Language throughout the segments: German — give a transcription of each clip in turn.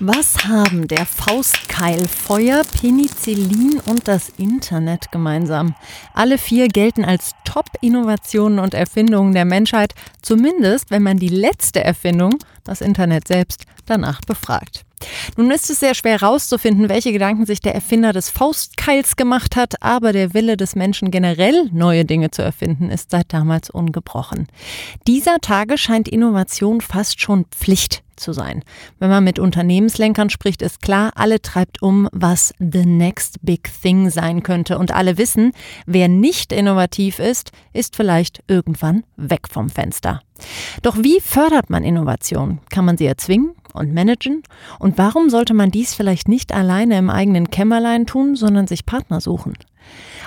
Was haben der Faustkeil, Feuer, Penicillin und das Internet gemeinsam? Alle vier gelten als Top-Innovationen und Erfindungen der Menschheit, zumindest wenn man die letzte Erfindung, das Internet selbst, danach befragt. Nun ist es sehr schwer herauszufinden, welche Gedanken sich der Erfinder des Faustkeils gemacht hat, aber der Wille des Menschen generell, neue Dinge zu erfinden, ist seit damals ungebrochen. Dieser Tage scheint Innovation fast schon Pflicht zu sein. Wenn man mit Unternehmenslenkern spricht, ist klar, alle treibt um, was the next big thing sein könnte. Und alle wissen, wer nicht innovativ ist, ist vielleicht irgendwann weg vom Fenster. Doch wie fördert man Innovation? Kann man sie erzwingen? Und managen? Und warum sollte man dies vielleicht nicht alleine im eigenen Kämmerlein tun, sondern sich Partner suchen?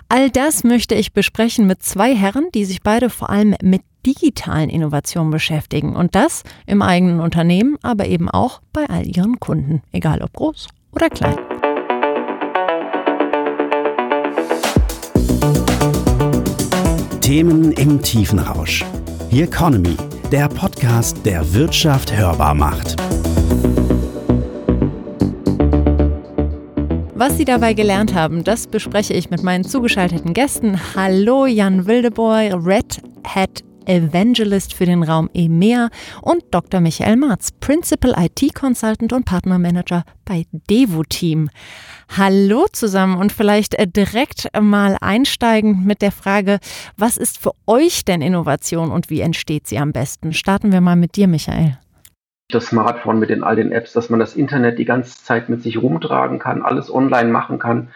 All das möchte ich besprechen mit zwei Herren, die sich beide vor allem mit digitalen Innovationen beschäftigen. Und das im eigenen Unternehmen, aber eben auch bei all ihren Kunden, egal ob groß oder klein. Themen im Tiefenrausch. The Economy, der Podcast, der Wirtschaft hörbar macht. Was Sie dabei gelernt haben, das bespreche ich mit meinen zugeschalteten Gästen. Hallo Jan Wildeboy, Red Hat Evangelist für den Raum EMEA und Dr. Michael Marz, Principal IT Consultant und Partnermanager bei Devo Team. Hallo zusammen und vielleicht äh, direkt mal einsteigend mit der Frage, was ist für euch denn Innovation und wie entsteht sie am besten? Starten wir mal mit dir, Michael das Smartphone mit den all den Apps, dass man das Internet die ganze Zeit mit sich rumtragen kann, alles online machen kann.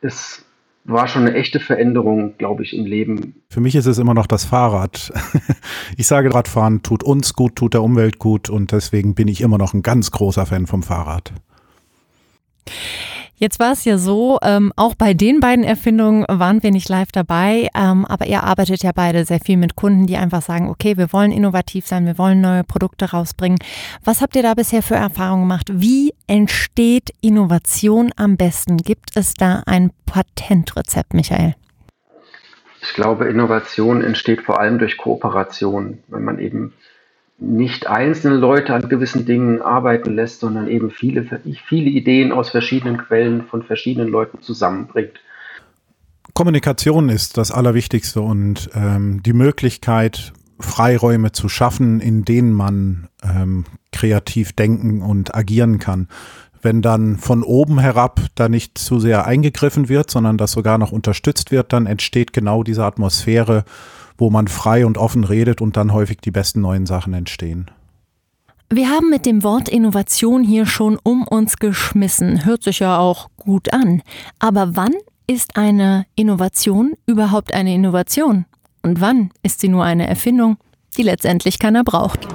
Es war schon eine echte Veränderung, glaube ich, im Leben. Für mich ist es immer noch das Fahrrad. Ich sage, Radfahren tut uns gut, tut der Umwelt gut und deswegen bin ich immer noch ein ganz großer Fan vom Fahrrad. Jetzt war es ja so, ähm, auch bei den beiden Erfindungen waren wir nicht live dabei, ähm, aber ihr arbeitet ja beide sehr viel mit Kunden, die einfach sagen, okay, wir wollen innovativ sein, wir wollen neue Produkte rausbringen. Was habt ihr da bisher für Erfahrungen gemacht? Wie entsteht Innovation am besten? Gibt es da ein Patentrezept, Michael? Ich glaube, Innovation entsteht vor allem durch Kooperation, wenn man eben nicht einzelne Leute an gewissen Dingen arbeiten lässt, sondern eben viele, viele Ideen aus verschiedenen Quellen von verschiedenen Leuten zusammenbringt. Kommunikation ist das Allerwichtigste und ähm, die Möglichkeit, Freiräume zu schaffen, in denen man ähm, kreativ denken und agieren kann. Wenn dann von oben herab da nicht zu sehr eingegriffen wird, sondern das sogar noch unterstützt wird, dann entsteht genau diese Atmosphäre, wo man frei und offen redet und dann häufig die besten neuen Sachen entstehen. Wir haben mit dem Wort Innovation hier schon um uns geschmissen. Hört sich ja auch gut an. Aber wann ist eine Innovation überhaupt eine Innovation? Und wann ist sie nur eine Erfindung, die letztendlich keiner braucht?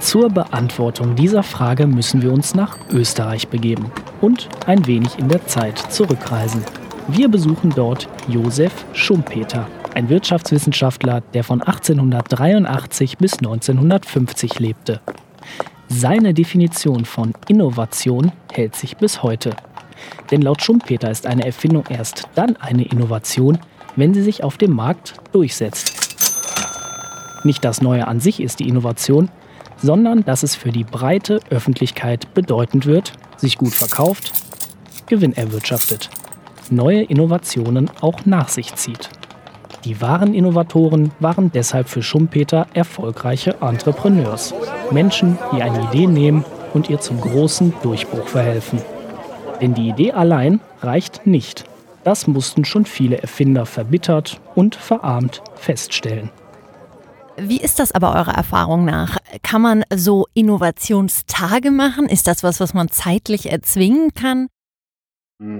Zur Beantwortung dieser Frage müssen wir uns nach Österreich begeben und ein wenig in der Zeit zurückreisen. Wir besuchen dort Josef Schumpeter, ein Wirtschaftswissenschaftler, der von 1883 bis 1950 lebte. Seine Definition von Innovation hält sich bis heute. Denn laut Schumpeter ist eine Erfindung erst dann eine Innovation, wenn sie sich auf dem Markt durchsetzt. Nicht das Neue an sich ist die Innovation, sondern dass es für die breite Öffentlichkeit bedeutend wird, sich gut verkauft, Gewinn erwirtschaftet neue Innovationen auch nach sich zieht. Die wahren Innovatoren waren deshalb für Schumpeter erfolgreiche Entrepreneurs. Menschen, die eine Idee nehmen und ihr zum großen Durchbruch verhelfen. Denn die Idee allein reicht nicht. Das mussten schon viele Erfinder verbittert und verarmt feststellen. Wie ist das aber eurer Erfahrung nach? Kann man so Innovationstage machen? Ist das was, was man zeitlich erzwingen kann?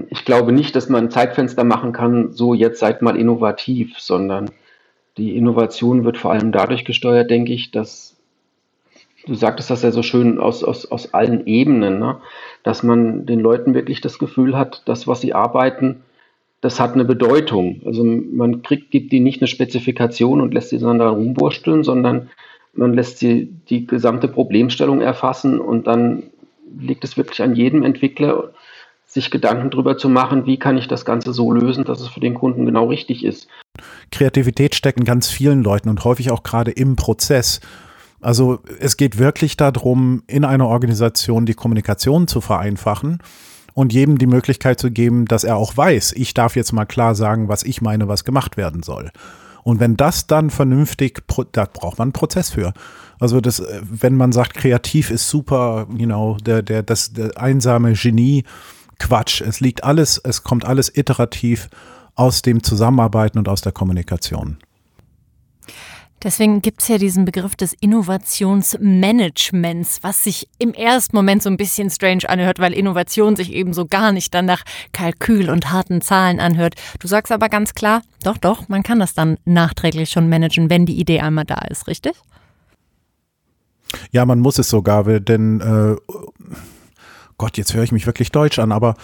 Ich glaube nicht, dass man ein Zeitfenster machen kann, so jetzt seid mal innovativ, sondern die Innovation wird vor allem dadurch gesteuert, denke ich, dass du sagtest das ja so schön aus, aus, aus allen Ebenen, ne? dass man den Leuten wirklich das Gefühl hat, das, was sie arbeiten, das hat eine Bedeutung. Also man kriegt, gibt ihnen nicht eine Spezifikation und lässt sie dann da rumwursteln, sondern man lässt sie die gesamte Problemstellung erfassen und dann liegt es wirklich an jedem Entwickler, sich Gedanken darüber zu machen, wie kann ich das Ganze so lösen, dass es für den Kunden genau richtig ist. Kreativität steckt in ganz vielen Leuten und häufig auch gerade im Prozess. Also es geht wirklich darum, in einer Organisation die Kommunikation zu vereinfachen und jedem die Möglichkeit zu geben, dass er auch weiß, ich darf jetzt mal klar sagen, was ich meine, was gemacht werden soll. Und wenn das dann vernünftig, da braucht man einen Prozess für. Also das, äh, wenn man sagt, kreativ ist super, you know, der, der, das, der einsame Genie, Quatsch. Es liegt alles, es kommt alles iterativ aus dem Zusammenarbeiten und aus der Kommunikation. Deswegen gibt es ja diesen Begriff des Innovationsmanagements, was sich im ersten Moment so ein bisschen strange anhört, weil Innovation sich eben so gar nicht dann nach Kalkül und harten Zahlen anhört. Du sagst aber ganz klar, doch, doch, man kann das dann nachträglich schon managen, wenn die Idee einmal da ist, richtig? Ja, man muss es sogar, denn äh, Gott, jetzt höre ich mich wirklich deutsch an, aber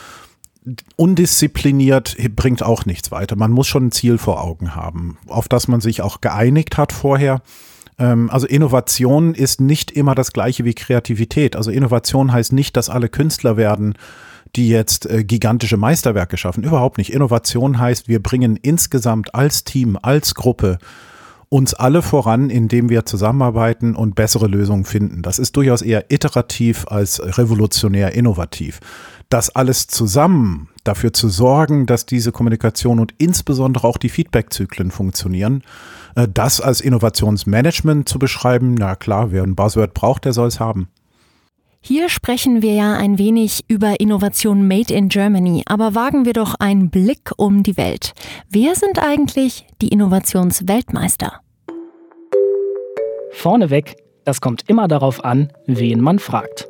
undiszipliniert bringt auch nichts weiter. Man muss schon ein Ziel vor Augen haben, auf das man sich auch geeinigt hat vorher. Ähm, also Innovation ist nicht immer das gleiche wie Kreativität. Also Innovation heißt nicht, dass alle Künstler werden, die jetzt äh, gigantische Meisterwerke schaffen. Überhaupt nicht. Innovation heißt, wir bringen insgesamt als Team, als Gruppe uns alle voran, indem wir zusammenarbeiten und bessere Lösungen finden. Das ist durchaus eher iterativ als revolutionär innovativ das alles zusammen dafür zu sorgen, dass diese Kommunikation und insbesondere auch die Feedback-Zyklen funktionieren, äh, das als Innovationsmanagement zu beschreiben, na klar, wer ein Buzzword braucht, der soll es haben. Hier sprechen wir ja ein wenig über Innovation Made in Germany, aber wagen wir doch einen Blick um die Welt. Wer sind eigentlich die Innovationsweltmeister? Vorneweg, das kommt immer darauf an, wen man fragt.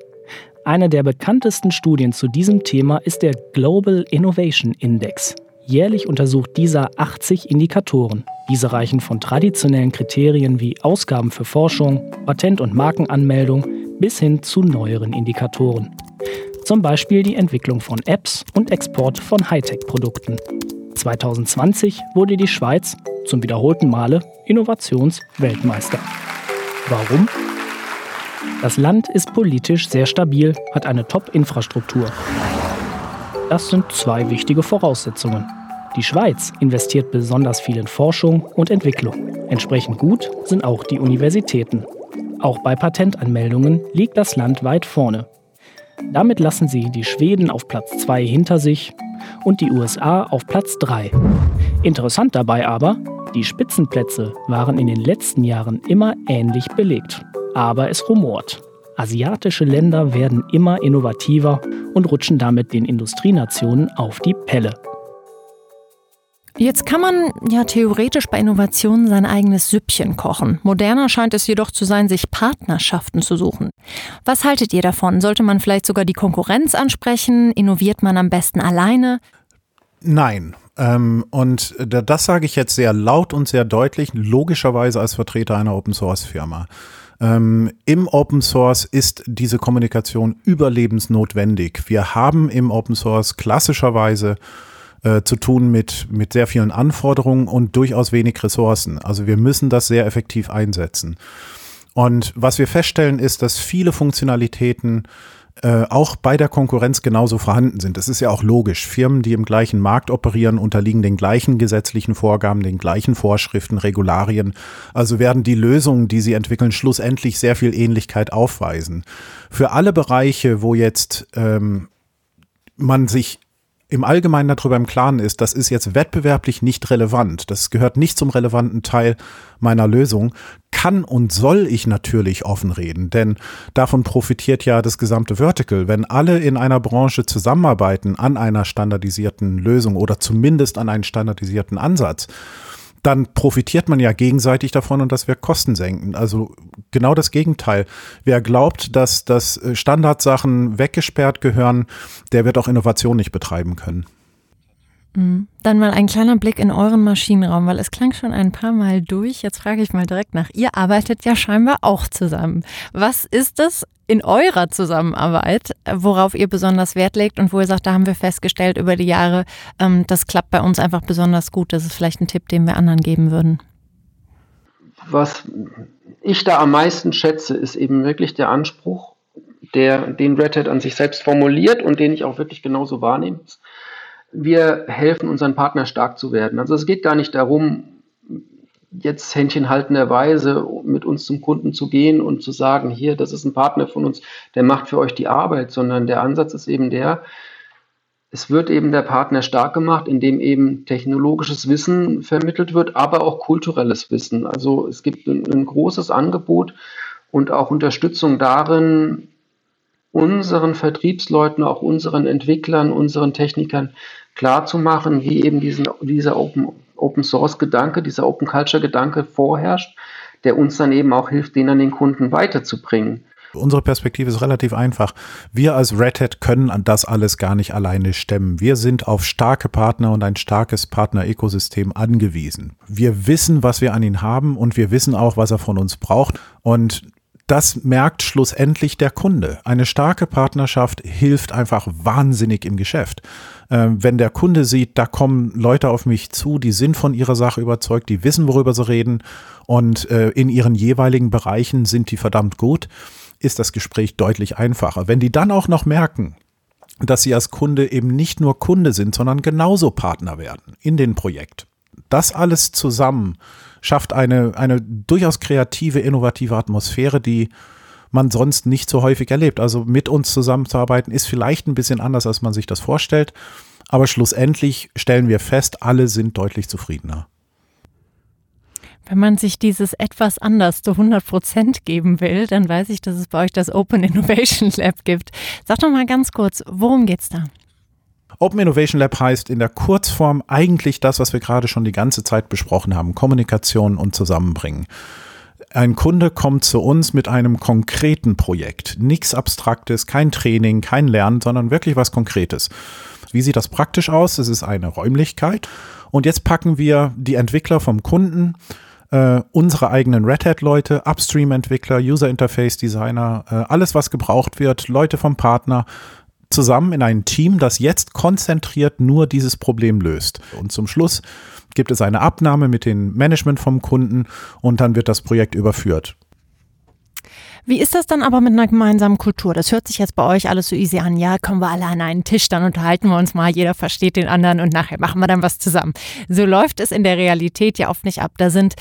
Eine der bekanntesten Studien zu diesem Thema ist der Global Innovation Index. Jährlich untersucht dieser 80 Indikatoren. Diese reichen von traditionellen Kriterien wie Ausgaben für Forschung, Patent- und Markenanmeldung bis hin zu neueren Indikatoren. Zum Beispiel die Entwicklung von Apps und Export von Hightech-Produkten. 2020 wurde die Schweiz zum wiederholten Male Innovationsweltmeister. Warum? Das Land ist politisch sehr stabil, hat eine Top-Infrastruktur. Das sind zwei wichtige Voraussetzungen. Die Schweiz investiert besonders viel in Forschung und Entwicklung. Entsprechend gut sind auch die Universitäten. Auch bei Patentanmeldungen liegt das Land weit vorne. Damit lassen sie die Schweden auf Platz 2 hinter sich und die USA auf Platz 3. Interessant dabei aber, die Spitzenplätze waren in den letzten Jahren immer ähnlich belegt aber es rumort. Asiatische Länder werden immer innovativer und rutschen damit den Industrienationen auf die Pelle. Jetzt kann man ja theoretisch bei Innovationen sein eigenes Süppchen kochen. Moderner scheint es jedoch zu sein, sich Partnerschaften zu suchen. Was haltet ihr davon? Sollte man vielleicht sogar die Konkurrenz ansprechen? Innoviert man am besten alleine? Nein. Ähm, und das sage ich jetzt sehr laut und sehr deutlich, logischerweise als Vertreter einer Open-Source-Firma. Ähm, Im Open Source ist diese Kommunikation überlebensnotwendig. Wir haben im Open Source klassischerweise äh, zu tun mit, mit sehr vielen Anforderungen und durchaus wenig Ressourcen. Also wir müssen das sehr effektiv einsetzen. Und was wir feststellen ist, dass viele Funktionalitäten äh, auch bei der Konkurrenz genauso vorhanden sind. Das ist ja auch logisch. Firmen, die im gleichen Markt operieren, unterliegen den gleichen gesetzlichen Vorgaben, den gleichen Vorschriften, Regularien. Also werden die Lösungen, die sie entwickeln, schlussendlich sehr viel Ähnlichkeit aufweisen. Für alle Bereiche, wo jetzt ähm, man sich im Allgemeinen darüber im Klaren ist, das ist jetzt wettbewerblich nicht relevant, das gehört nicht zum relevanten Teil meiner Lösung, kann und soll ich natürlich offen reden, denn davon profitiert ja das gesamte Vertical. Wenn alle in einer Branche zusammenarbeiten an einer standardisierten Lösung oder zumindest an einen standardisierten Ansatz, dann profitiert man ja gegenseitig davon und das Kosten senken. Also genau das Gegenteil. Wer glaubt, dass, dass äh, Standardsachen weggesperrt gehören, der wird auch Innovation nicht betreiben können. Mhm. Dann mal ein kleiner Blick in euren Maschinenraum, weil es klang schon ein paar Mal durch. Jetzt frage ich mal direkt nach. Ihr arbeitet ja scheinbar auch zusammen. Was ist es in eurer Zusammenarbeit, worauf ihr besonders Wert legt und wo ihr sagt, da haben wir festgestellt über die Jahre, ähm, das klappt bei uns einfach besonders gut. Das ist vielleicht ein Tipp, den wir anderen geben würden. Was ich da am meisten schätze, ist eben wirklich der Anspruch, der den Red Hat an sich selbst formuliert und den ich auch wirklich genauso wahrnehme wir helfen unseren Partner stark zu werden. Also es geht gar nicht darum, jetzt händchenhaltenderweise mit uns zum Kunden zu gehen und zu sagen, hier, das ist ein Partner von uns, der macht für euch die Arbeit, sondern der Ansatz ist eben der, es wird eben der Partner stark gemacht, indem eben technologisches Wissen vermittelt wird, aber auch kulturelles Wissen. Also es gibt ein, ein großes Angebot und auch Unterstützung darin, unseren Vertriebsleuten, auch unseren Entwicklern, unseren Technikern klarzumachen, wie eben diesen, dieser Open, Open Source Gedanke, dieser Open Culture Gedanke vorherrscht, der uns dann eben auch hilft, den an den Kunden weiterzubringen. Unsere Perspektive ist relativ einfach. Wir als Red Hat können an das alles gar nicht alleine stemmen. Wir sind auf starke Partner und ein starkes Partner-Ökosystem angewiesen. Wir wissen, was wir an ihn haben und wir wissen auch, was er von uns braucht. Und das merkt schlussendlich der Kunde. Eine starke Partnerschaft hilft einfach wahnsinnig im Geschäft. Ähm, wenn der Kunde sieht, da kommen Leute auf mich zu, die sind von ihrer Sache überzeugt, die wissen, worüber sie reden und äh, in ihren jeweiligen Bereichen sind die verdammt gut, ist das Gespräch deutlich einfacher. Wenn die dann auch noch merken, dass sie als Kunde eben nicht nur Kunde sind, sondern genauso Partner werden in den Projekt. Das alles zusammen schafft eine, eine durchaus kreative, innovative Atmosphäre, die man sonst nicht so häufig erlebt. Also mit uns zusammenzuarbeiten ist vielleicht ein bisschen anders, als man sich das vorstellt. Aber schlussendlich stellen wir fest, alle sind deutlich zufriedener. Wenn man sich dieses etwas anders zu 100 Prozent geben will, dann weiß ich, dass es bei euch das Open Innovation Lab gibt. Sag doch mal ganz kurz, worum geht's da? Open Innovation Lab heißt in der Kurzform eigentlich das, was wir gerade schon die ganze Zeit besprochen haben, Kommunikation und Zusammenbringen. Ein Kunde kommt zu uns mit einem konkreten Projekt. Nichts Abstraktes, kein Training, kein Lernen, sondern wirklich was Konkretes. Wie sieht das praktisch aus? Es ist eine Räumlichkeit. Und jetzt packen wir die Entwickler vom Kunden, äh, unsere eigenen Red Hat-Leute, Upstream-Entwickler, User Interface-Designer, äh, alles, was gebraucht wird, Leute vom Partner, zusammen in ein Team, das jetzt konzentriert nur dieses Problem löst. Und zum Schluss gibt es eine Abnahme mit dem Management vom Kunden und dann wird das Projekt überführt. Wie ist das dann aber mit einer gemeinsamen Kultur? Das hört sich jetzt bei euch alles so easy an. Ja, kommen wir alle an einen Tisch, dann unterhalten wir uns mal, jeder versteht den anderen und nachher machen wir dann was zusammen. So läuft es in der Realität ja oft nicht ab. Da sind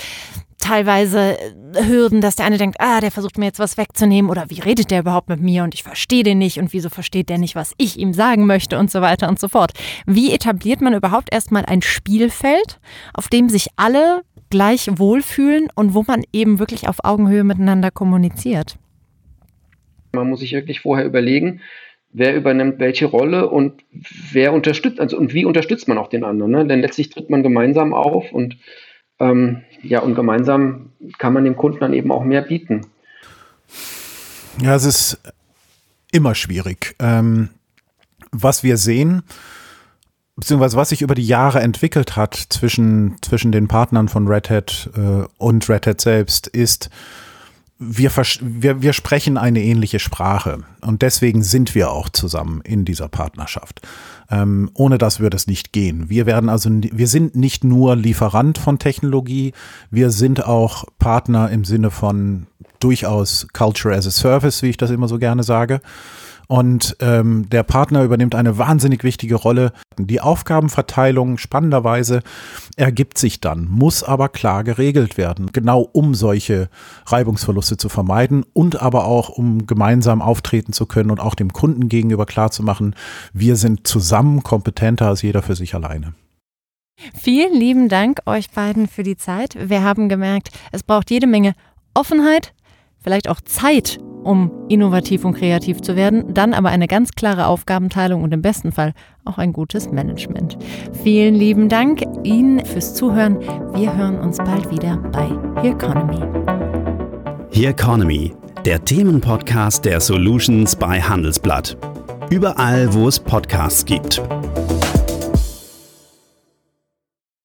teilweise Hürden, dass der eine denkt, ah, der versucht mir jetzt was wegzunehmen oder wie redet der überhaupt mit mir und ich verstehe den nicht und wieso versteht der nicht, was ich ihm sagen möchte und so weiter und so fort. Wie etabliert man überhaupt erstmal ein Spielfeld, auf dem sich alle gleich wohlfühlen und wo man eben wirklich auf Augenhöhe miteinander kommuniziert? Man muss sich wirklich vorher überlegen, wer übernimmt welche Rolle und wer unterstützt, also und wie unterstützt man auch den anderen. Ne? Denn letztlich tritt man gemeinsam auf und ähm, ja, und gemeinsam kann man dem Kunden dann eben auch mehr bieten. Ja, es ist immer schwierig. Ähm, was wir sehen, beziehungsweise was sich über die Jahre entwickelt hat zwischen, zwischen den Partnern von Red Hat äh, und Red Hat selbst, ist, wir, wir, wir sprechen eine ähnliche Sprache und deswegen sind wir auch zusammen in dieser Partnerschaft. Ähm, ohne das würde es nicht gehen. Wir werden also, wir sind nicht nur Lieferant von Technologie, wir sind auch Partner im Sinne von durchaus Culture as a Service, wie ich das immer so gerne sage. Und ähm, der Partner übernimmt eine wahnsinnig wichtige Rolle. Die Aufgabenverteilung spannenderweise ergibt sich dann, muss aber klar geregelt werden, genau um solche Reibungsverluste zu vermeiden und aber auch um gemeinsam auftreten zu können und auch dem Kunden gegenüber klarzumachen, wir sind zusammen kompetenter als jeder für sich alleine. Vielen lieben Dank euch beiden für die Zeit. Wir haben gemerkt, es braucht jede Menge Offenheit, vielleicht auch Zeit, um innovativ und kreativ zu werden, dann aber eine ganz klare Aufgabenteilung und im besten Fall auch ein gutes Management. Vielen lieben Dank Ihnen fürs Zuhören. Wir hören uns bald wieder bei Here Economy. Here Economy, der Themenpodcast der Solutions bei Handelsblatt. Überall, wo es Podcasts gibt.